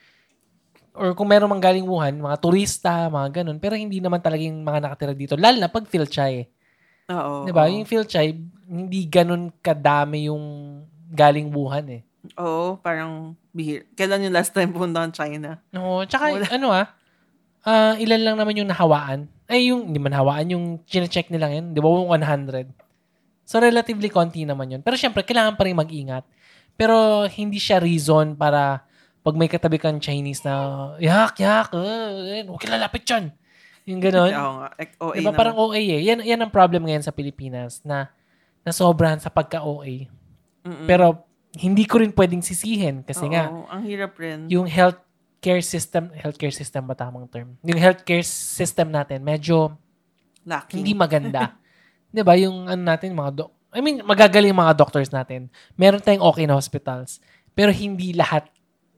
or kung meron mang galing Wuhan, mga turista, mga ganun, pero hindi naman talaga yung mga nakatira dito. Lalo na pag Philchay. Oo. Di ba? Yung Philchay, hindi ganun kadami yung galing Wuhan eh. Oo, parang bihir. Kailan yung last time punta ng China? Oo, tsaka Wala. ano ah, ah, ilan lang naman yung nahawaan. Ay, yung, hindi man hawaan, yung chinecheck nila ngayon, di ba, yung 100. So, relatively konti naman yun. Pero syempre, kailangan pa rin mag-ingat. Pero, hindi siya reason para pag may katabi kang Chinese na, yak, yak, uh, huwag ka lalapit dyan. Yung gano'n. Oo nga. Ek- OA diba, naman. parang OA eh. Yan, yan ang problem ngayon sa Pilipinas na nasobrahan sa pagka-OA. Mm-mm. Pero, hindi ko rin pwedeng sisihin kasi Oo, nga, ang hirap rin. yung healthcare system, healthcare system ba tamang term? Yung healthcare system natin, medyo Lucky. hindi maganda. 'Di ba Yung ano natin, mga doc, I mean, magagaling mga doctors natin. Meron tayong okay na hospitals. Pero hindi lahat.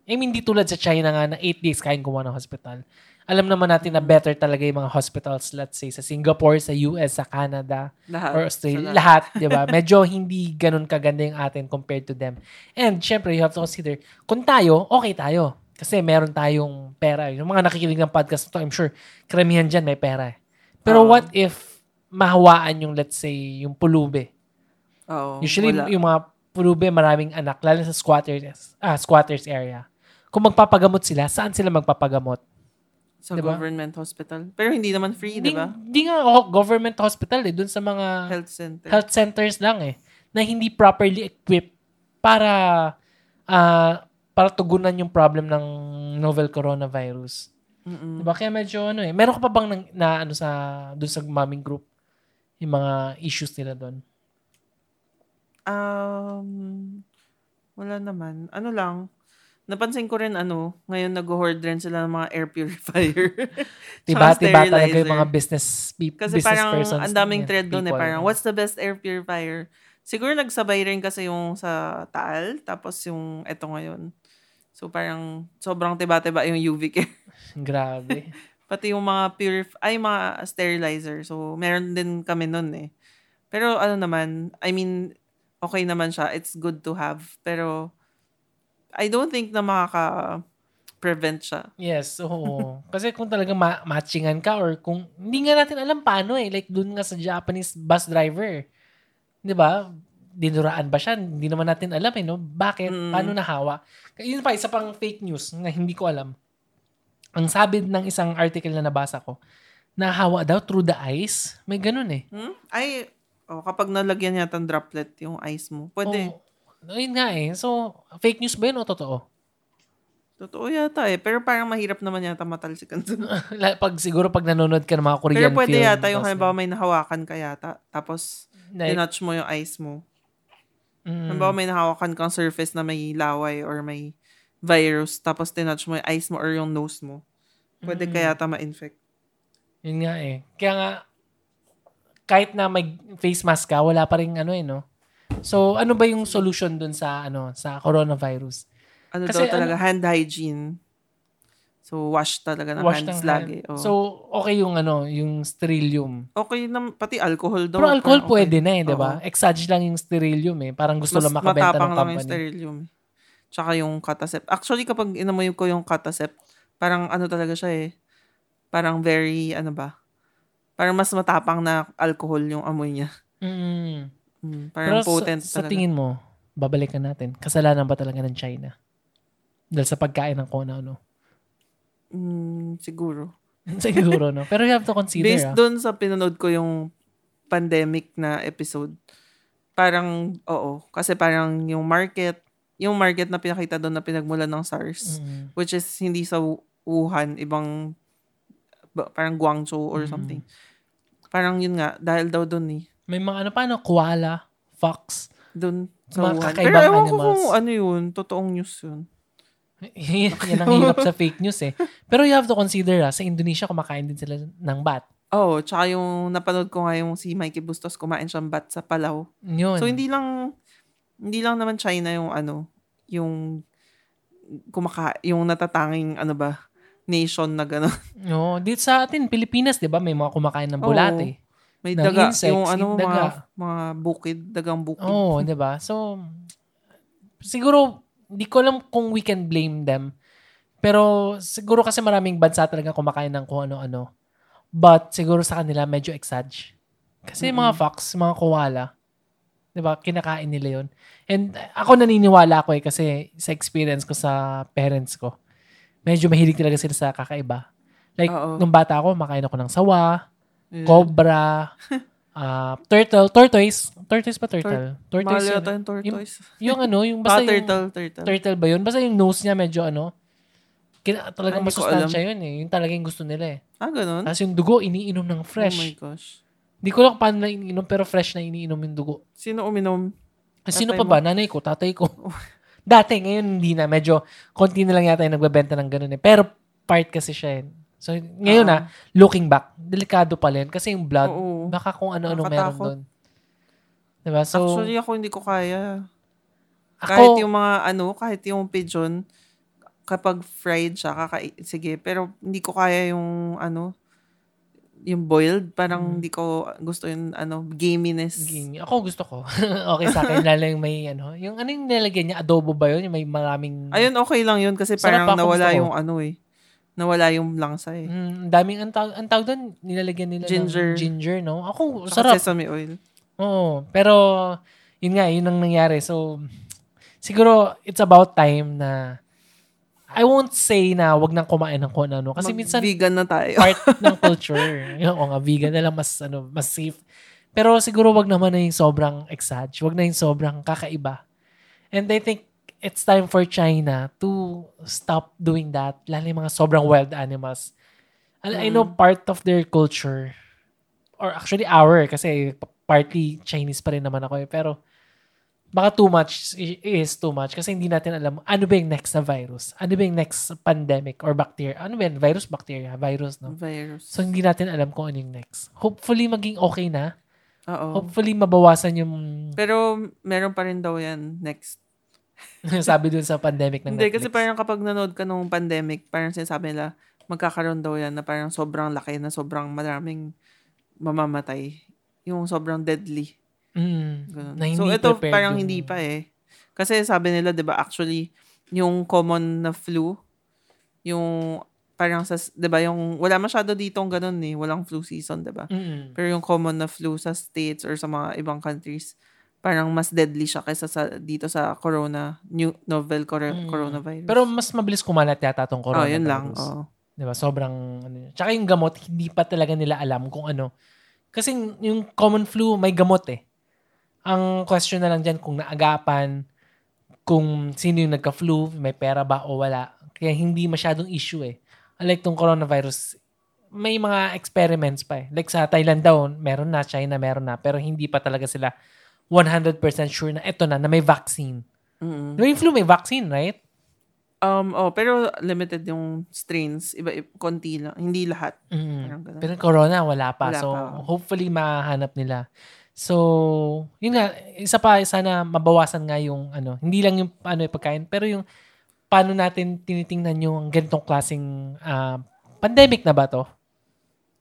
I mean, hindi tulad sa China nga na 8 days kayang gumawa ng hospital. Alam naman natin na better talaga yung mga hospitals, let's say, sa Singapore, sa US, sa Canada, Lahat. or Australia. Sa Lahat, di ba? Medyo hindi ganun kaganda yung atin compared to them. And, syempre, you have to consider, kung tayo, okay tayo. Kasi meron tayong pera. Yung mga nakikinig ng podcast na to, I'm sure, karamihan dyan may pera. eh. Pero Oo. what if mahawaan yung, let's say, yung pulube? Oo, Usually, wala. yung mga pulube, maraming anak, lalo sa squatters, ah, squatters area. Kung magpapagamot sila, saan sila magpapagamot? Sa diba? government hospital. Pero hindi naman free, di ba? hindi nga oh, government hospital eh. Dun sa mga Health center. health centers lang eh. Na hindi properly equipped para ah, para tugunan yung problem ng novel coronavirus. Mm-mm. Diba? Kaya medyo ano eh. Meron ka pa bang nang- na, ano sa dun sa maming group? Yung mga issues nila doon. Um, wala naman. Ano lang, napansin ko rin ano, ngayon nag-hoard rin sila ng mga air purifier. Diba, diba talaga yung mga business, pe- Kasi business parang ang daming thread doon eh. people. Parang, what's the best air purifier? Siguro nagsabay rin kasi yung sa Taal, tapos yung eto ngayon. So parang sobrang tiba-tiba yung UV care. Grabe. Pati yung mga purif ay mga sterilizer. So meron din kami nun eh. Pero ano naman, I mean, okay naman siya. It's good to have. Pero I don't think na makaka-prevent siya. Yes, oo. Kasi kung talagang ma- matchingan ka or kung hindi nga natin alam paano eh. Like dun nga sa Japanese bus driver. 'Di ba? Dinuraan ba siya? Hindi naman natin alam eh, no? Bakit? Mm. Paano nahawa? Yun pa, isa pang fake news na hindi ko alam. Ang sabi ng isang article na nabasa ko, nahawa daw through the ice. May ganun eh. Hmm? Ay, oh, kapag nalagyan yata ng droplet yung ice mo, pwede. Oo. Ayun nga eh. So, fake news ba yun o totoo? Totoo yata eh. Pero parang mahirap naman yata matalsikan. La- pag siguro pag nanonood ka ng mga Korean Pero pwede film, yata yung halimbawa may nahawakan ka yata. Tapos, na- tinouch mo yung ice mo. Mm. Halimbawa may nahawakan kang surface na may laway or may virus. Tapos, tinouch mo yung ice mo or yung nose mo. Pwede Mm. ka yata ma-infect. Yun nga eh. Kaya nga, kahit na may face mask ka, wala pa rin ano eh, no? So, ano ba yung solution dun sa, ano, sa coronavirus? Ano Kasi daw talaga, hand hygiene. So, wash talaga ng Wash hands ng lagi. hand. Oh. So, okay yung, ano, yung sterillium. okay na, pati alcohol daw. Pero alcohol okay. pwede na eh, di ba? Exage lang yung sterillium eh. Parang gusto Mas lang makabenta matapang ng lang yung company. sterillium. eh. Tsaka yung Catacep. Actually, kapag inamoy ko yung Catacep, parang ano talaga siya eh. Parang very, ano ba? Parang mas matapang na alcohol yung amoy niya. Mm. Mm, Pero parang potent sa, sa tingin mo, babalikan natin, kasalanan ba talaga ng China? Dahil sa pagkain ng kung ano. Mm, siguro. Siguro, no? Pero you have to consider, Based ah. dun sa pinanood ko yung pandemic na episode, parang, oo. Kasi parang yung market, yung market na pinakita doon na pinagmulan ng SARS, Mm. which is hindi sa Wu- Wuhan, ibang ba- parang Guangzhou or Mm. something. Parang yun nga, dahil daw doon eh. May mga ano, paano? Koala, fox. Doon Mga kakaibang Pero animals. kung ano yun, totoong news yun. yan, ang hirap sa fake news eh. Pero you have to consider, ah, sa Indonesia, kumakain din sila ng bat. Oh, tsaka yung napanood ko nga yung si Mikey Bustos kumain siyang bat sa Palau. Yun. So hindi lang hindi lang naman China yung ano, yung kumaka yung natatanging ano ba nation na gano'n. no, dito sa atin, Pilipinas, di ba? May mga kumakain ng bulate. May Ng daga, insects, yung ano daga. mga mga bukid, dagang bukid. Oo, oh, di ba? So, siguro, di ko alam kung we can blame them. Pero siguro kasi maraming bansa talaga kumakain ng kung ano-ano. But siguro sa kanila medyo exage. Kasi yung mga fox, mga koala, di ba, kinakain nila yon And ako naniniwala ako eh kasi sa experience ko sa parents ko, medyo mahilig talaga sila sa kakaiba. Like, Oo. nung bata ako, makain ako ng sawa, Yeah. cobra, ah, turtle, tortoise. Tortoise ba turtle? Mahal tortoise yun. yata yung tortoise. Yung ano, yung Basta basta yung turtle, turtle. turtle ba yun? Basta yung nose niya medyo ano, kina, talagang ko masustansya yun eh. Yung talagang gusto nila eh. Ah, ganun? Tapos yung dugo, iniinom ng Oh my fresh. gosh. Hindi ko lang paano na iniinom, pero fresh na iniinom yung dugo. Sino uminom? Sino Tatay pa ba? Nanay ko, tatay ko. Dati, ngayon hindi na. Medyo, konti na lang yata yung nagbebenta ng ganun eh. Pero part kasi siya eh. So, ngayon Oo. na, looking back, delikado pa rin. Kasi yung blood, Oo. baka kung ano-ano meron doon. Diba? So, Actually, ako hindi ko kaya. ako, Kahit yung mga ano, kahit yung pigeon, kapag fried siya, kaka sige, pero hindi ko kaya yung ano, yung boiled, parang Mm. hindi ko gusto yung ano, gaminess. Gamey. Ako gusto ko. okay sa akin. Lalo yung may ano. Yung ano yung nilagyan niya? Adobo ba yun? Yung may maraming... Ayun, okay lang yun kasi Sarap parang nawala yung ano eh. Nawala yung langsa eh. Mm, daming, ang tawag, ang tawag doon, nilalagyan nila Ginger. ng ginger, no? Ako, Saka sarap. sesame oil. Oo. Pero, yun nga, yun ang nangyari. So, siguro, it's about time na, I won't say na wag nang kumain ng kung ano. Kasi minsan, vegan na tayo. part ng culture. Yung, nga, vegan na lang mas, ano, mas safe. Pero siguro wag naman na yung sobrang exag. Wag na yung sobrang kakaiba. And I think it's time for China to stop doing that. Lalo yung mga sobrang wild animals. And I know part of their culture, or actually our, kasi partly Chinese pa rin naman ako eh. Pero baka too much is too much kasi hindi natin alam ano ba yung next na virus. Ano ba yung next pandemic or bacteria. Ano ba yun? Virus, bacteria? Virus, no? Virus. So, hindi natin alam kung ano yung next. Hopefully, maging okay na. Oo. Hopefully, mabawasan yung Pero meron pa rin daw yan next. sabi dun sa pandemic ng Hindi, Netflix. kasi parang kapag nanood ka nung pandemic, parang sinasabi nila, magkakaroon daw yan na parang sobrang laki na sobrang maraming mamamatay. Yung sobrang deadly. Mm, Ganun. na hindi so, ito parang yung- hindi pa eh. Kasi sabi nila, di ba, actually, yung common na flu, yung parang sa, di ba, yung, wala masyado ditong ganun eh. Walang flu season, di ba? Mm-mm. Pero yung common na flu sa states or sa mga ibang countries, parang mas deadly siya kaysa sa, dito sa corona, new novel cor- Mm. coronavirus. Pero mas mabilis kumalat yata tong oh, coronavirus. yun lang. Oh. Di ba? Sobrang, ano. Tsaka yung gamot, hindi pa talaga nila alam kung ano. Kasi yung common flu, may gamot eh. Ang question na lang dyan kung naagapan, kung sino yung nagka-flu, may pera ba o wala. Kaya hindi masyadong issue eh. Unlike tong coronavirus, may mga experiments pa eh. Like sa Thailand daw, meron na, China meron na, pero hindi pa talaga sila 100% sure na eto na, na may vaccine. Mm. Di ba yung flu may vaccine, right? Um, oh, pero limited yung strains. Iba, iba konti lang. Hindi lahat. Mm. Ganun. Pero corona, wala pa. Wala so, pa. hopefully, mahanap nila. So, yun nga, isa pa, sana mabawasan nga yung, ano, hindi lang yung, ano, yung pagkain, pero yung, paano natin tinitingnan yung ganitong klaseng ah, pandemic na ba to?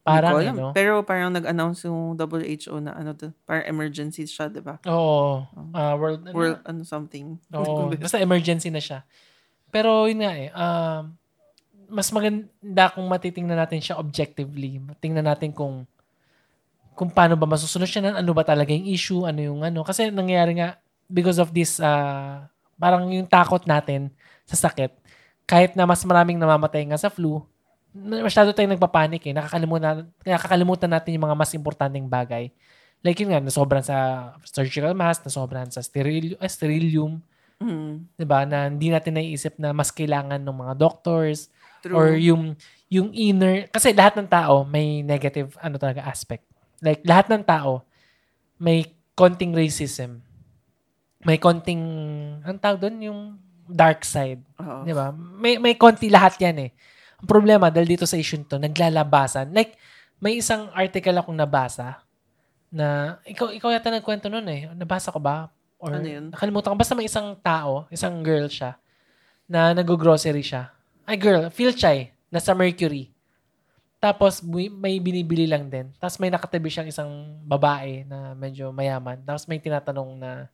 Parang, ko alam. ano? Pero parang nag-announce yung WHO na ano to, parang emergency siya, di ba? Oo. ah, world, ano, World, ano something. Oo. basta emergency na siya. Pero yun nga eh, um, mas maganda kung matitingnan natin siya objectively. Tingnan natin kung kung paano ba masusolusyonan, ano ba talaga yung issue, ano yung ano. Kasi nangyayari nga, because of this, ah, parang yung takot natin sa sakit, kahit na mas maraming namamatay nga sa flu, masyado tayong nagpapanik eh. Nakakalimutan, nakakalimutan natin yung mga mas importanteng bagay. Like yun nga, nasobran sa surgical mask, nasobran sa steril, eh, sterilium, Mm, 'di ba na hindi natin naiisip na mas kailangan ng mga doctors true. or yung yung inner kasi lahat ng tao may negative ano talaga aspect. Like lahat ng tao may konting racism. May konting ang tawag doon yung dark side, Oo. 'di ba? May may konti lahat 'yan eh. Ang problema dahil dito sa issue to, naglalabasan. Like may isang article akong nabasa na ikaw ikaw yata nagkwento noon eh. Nabasa ko ba? Or Ano yun? nakalimutan ko. Basta may isang tao, isang girl siya, na nag-grocery siya. Ay, girl, shy, nasa Mercury. Tapos, may binibili lang din. Tapos, may nakatabi siyang isang babae na medyo mayaman. Tapos, may tinatanong na,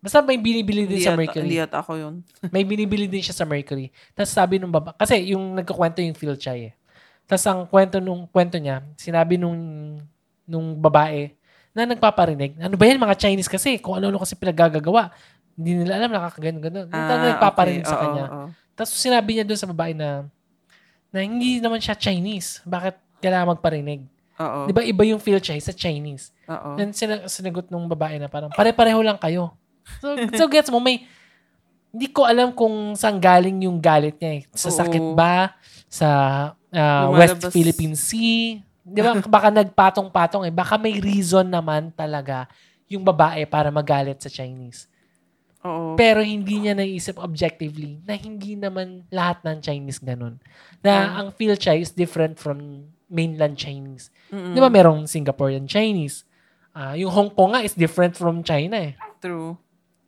basta may binibili din Hindi sa Mercury. Hindi yata ako yun. may binibili din siya sa Mercury. Tapos, sabi nung baba, kasi yung nagkukwento yung feel shy eh. Tapos, ang kwento nung kwento niya, sinabi nung nung babae na nagpaparinig. Ano ba yan? Mga Chinese kasi. Kung ano-ano kasi pinagagagawa. Hindi nila alam, nakakaganon-ganon. Yung talagang nagpaparinig okay. sa Oo, kanya. oo. Tapos sinabi niya doon sa babae na na hindi naman siya Chinese. Bakit kailangan magparinig? Oo. Di ba iba yung feel siya sa Chinese? Oo. Then sina- sinagot nung babae na parang pare-pareho lang kayo. So, so gets mo, may hindi ko alam kung saan galing yung galit niya eh. Sa Oo. sakit ba? Sa ah, West Philippine Sea? Di ba? Baka nagpatong-patong eh. Baka may reason naman talaga yung babae para magalit sa Chinese. Oo. Pero hindi niya naisip objectively na hindi naman lahat ng Chinese ganun. Na ang feel Chai is different from mainland Chinese. Mm-mm. Di ba merong Singaporean Chinese? Ah, yung Hong Kong nga is different from China eh. True.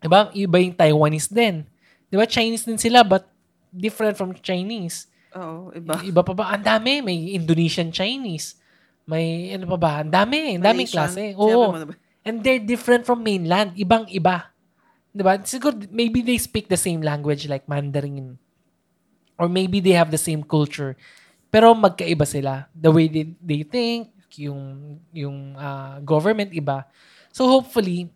Di ba? Iba yung Taiwanese din. Di ba? Chinese din sila but different from Chinese. Oo, iba. Iba pa ba? Ang dami. May Indonesian Chinese. May ano pa ba? Ang dami. Ang daming klase. Oo. ba? And they're different from mainland. Ibang-iba. Diba? Siguro, maybe they speak the same language like Mandarin. Or maybe they have the same culture. Pero magkaiba sila. The way they, they think, yung, yung ah, government iba. So hopefully,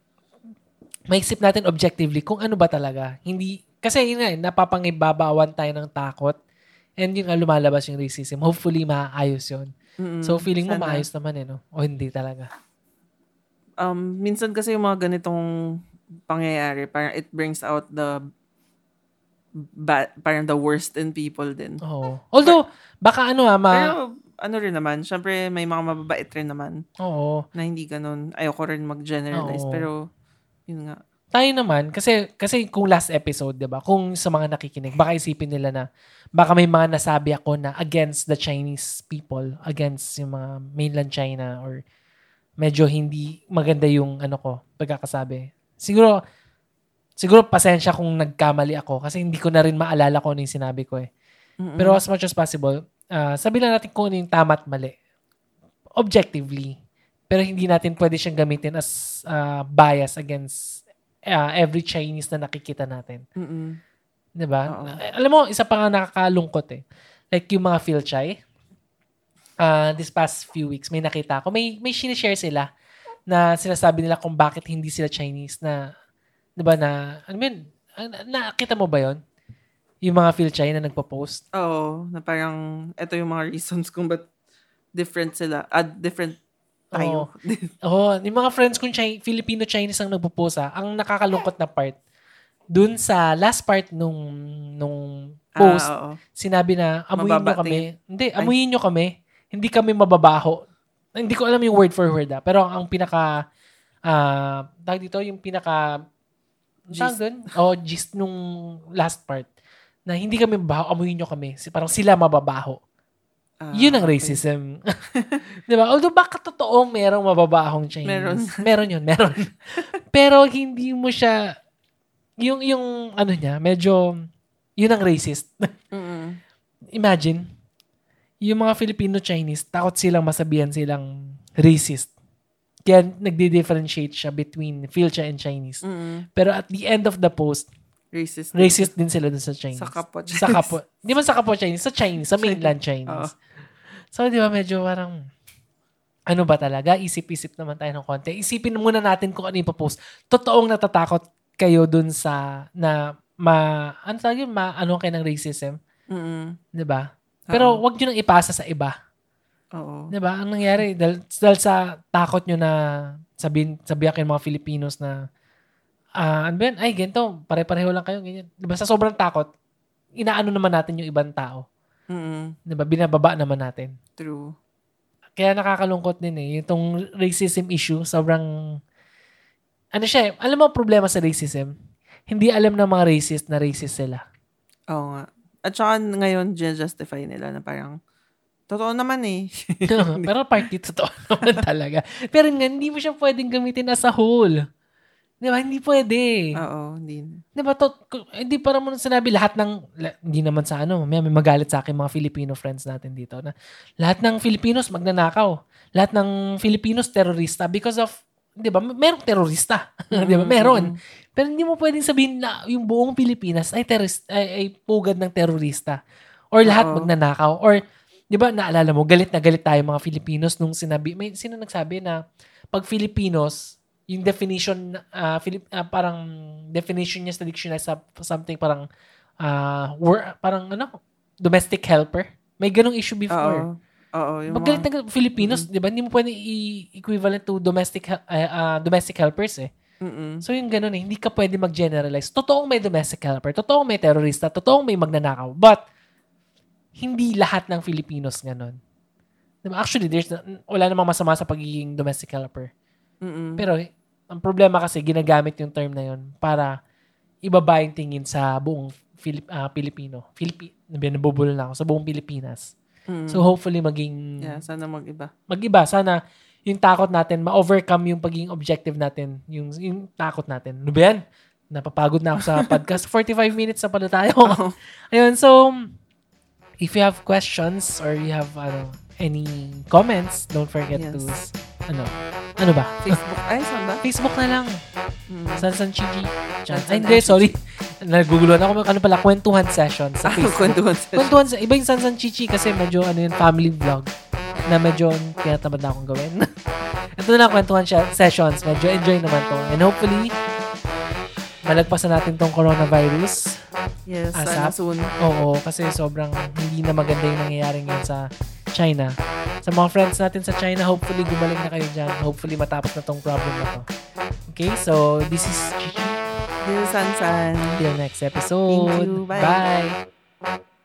maisip natin objectively kung ano ba talaga. Hindi, kasi yun nga, napapangibabawan tayo ng takot. And yun nga, lumalabas yung racism. Hopefully, maayos yun. Mm-mm. So, feeling mo Sana. maayos naman eh, no? O hindi talaga. um, minsan kasi yung mga ganitong pangyayari, parang it brings out the ba- parang the worst in people din. Oo. Although, baka ano ah, ma... Pero ano rin naman, syempre may mga mababait rin naman Oo. na hindi ganun. Ayoko rin mag-generalize, Oo. pero yun nga. Tayo naman, kasi, kasi kung last episode, di ba, kung sa mga nakikinig, baka isipin nila na, baka may mga nasabi ako na against the Chinese people, against yung mga mainland China, or medyo hindi maganda yung ano ko, pagkakasabi. Siguro, siguro pasensya kung nagkamali ako kasi hindi ko na rin maalala kung ano yung sinabi ko eh. Mm-mm. Pero as much as possible, uh, sabi lang natin kung ano yung tama at mali. Objectively. Pero hindi natin pwede siyang gamitin as uh, bias against uh, every Chinese na nakikita natin. Mm-mm. 'Di ba? Eh, Alam mo, isa pa nga nakakalungkot eh. Like yung mga Philchai, uh, this past few weeks, may nakita ako. May, may sinishare sila na sinasabi nila kung bakit hindi sila Chinese na, 'di ba na, I mean, nakita mo ba yon Yung mga Philchai na nagpo-post? Oo, na parang ito yung mga reasons kung ba't different sila. Ah, different tayo. Oo, yung mga friends kong Chi- Filipino-Chinese ang nagpo-post ah. Ang nakakalungkot na part, dun sa last part nung nung post, Ah, oo. sinabi na amuyin nyo Mababa kami. Hindi, amuyin nyo kami. Hindi kami mababaho. Hindi ko alam yung word for word ah. Pero ang pinaka ah tawag dito, yung pinaka Gist. dun? Oh, gist nung last part na hindi kami mababaho, amuyin nyo kami. Si- Parang sila mababaho. Ah, Yun ang okay. racism. Di ba? Although baka totoong merong mababahong Chinese. Meron. meron yun, meron. Pero hindi mo siya, yung, yung ano niya, medyo, yun ang racist. Mm-mm. Imagine, yung mga Filipino-Chinese, takot silang masabihan silang racist. Kaya nagdi-differentiate siya between Filcha and Chinese. Mm-mm. Pero at the end of the post, Racist. racist din sila dun sa Chinese. Sa kapwa Sa kapwa. Di man sa kapwa Chinese, sa Chinese, sa mainland. Chinese. So, di ba, medyo parang, ano ba talaga? Isip-isip naman tayo ng konti. Isipin muna natin kung ano yung post. Totoong natatakot kayo dun sa, na, ma, ano tawag yun? Ma, ano kayo ng racism? Mm-mm. Di ba? Pero wag nyo nang ipasa sa iba. Oo. Di ba? Ang nangyari, dahil, dahil sa takot nyo na sabihin, sabihan kayo ng mga Filipinos na, ah, ano ba yan? Ay, ganito, pare-pareho lang kayo, ganyan. Di ba? Sa sobrang takot, inaano naman natin yung ibang tao. Mm-mm. Di ba? Binababa naman natin. True. Kaya nakakalungkot din eh. Itong racism issue, sobrang, ano siya eh, alam mo problema sa racism? Hindi alam ng mga racist na racist sila. Oo nga. At saka ngayon, justify nila na parang, totoo naman eh. Pero party totoo naman talaga. Pero nga, hindi mo siya pwedeng gamitin as a whole. Di ba? Hindi pwede. Oo, hindi. Di ba? To, hindi para mo sinabi lahat ng, la- hindi naman sa ano, may, may magalit sa akin mga Filipino friends natin dito na lahat ng Filipinos magnanakaw. Lahat ng Filipinos terorista because of, di ba? Merong terorista. di ba? Meron. Pero hindi mo pwedeng sabihin na yung buong Pilipinas ay, terorist, ay, ay pugad ng terorista. Or lahat Oo. magnanakaw. Or, di ba, naalala mo, galit na galit tayo mga Filipinos nung sinabi, may sino nagsabi na pag Filipinos, yung definition, ah, Filip, ah, parang definition niya sa dictionary sa something parang, ah, wor- parang ano, domestic helper. May ganong issue before. Oo. Oo. Yung Pag galit mga, galit- Filipinos, di ba, hindi mo pwede i-equivalent to domestic ah, ah, domestic helpers eh. Mm-mm. So yung ganun eh, hindi ka pwede mag-generalize. Totoong may domestic helper, totoong may terrorista, totoong may magnanakaw. But, hindi lahat ng Filipinos ganun. Diba? Actually, there's wala namang masama sa pagiging domestic helper. Mm-mm. Pero, ang problema kasi, ginagamit yung term na yun para ibaba yung tingin sa buong Filip, ah, Pilipino. Filipi, nabubulo na ako, sa buong Pilipinas. Mm-mm. So, hopefully, maging yeah, sana mag-iba. mag-iba. Sana yung takot natin, ma-overcome yung pagiging objective natin. Yung, yung takot natin. Ano ba yan? napapagod na ako sa podcast. 45 minutes na pala tayo. Ayun, so, if you have questions or you have ano, any comments, don't forget Yes. to, ano, ano ba? Facebook. Ay, saan ba? Facebook na lang. Mm. San San Chichi. Chan. San Ay, hindi, sorry. Naguguluhan ako. Ano pala, kwentuhan session sa Ah, Facebook. kwentuhan session. Kwentuhan sa, iba yung San San Chichi kasi medyo ano yun, family vlog na medyo tinatamad na akong gawin. Ito na lang, kwentuhan siya, sessions. Medyo enjoy naman to. And hopefully, malagpasan natin tong coronavirus. Yes, Asap. sana soon. Oo, kasi sobrang hindi na maganda yung nangyayari ngayon sa China. Sa mga friends natin sa China, hopefully gumaling na kayo dyan. Hopefully matapos na tong problem na to. Okay, so this is Chichi. This is Sansan. Till next episode. Thank you. Bye. Bye.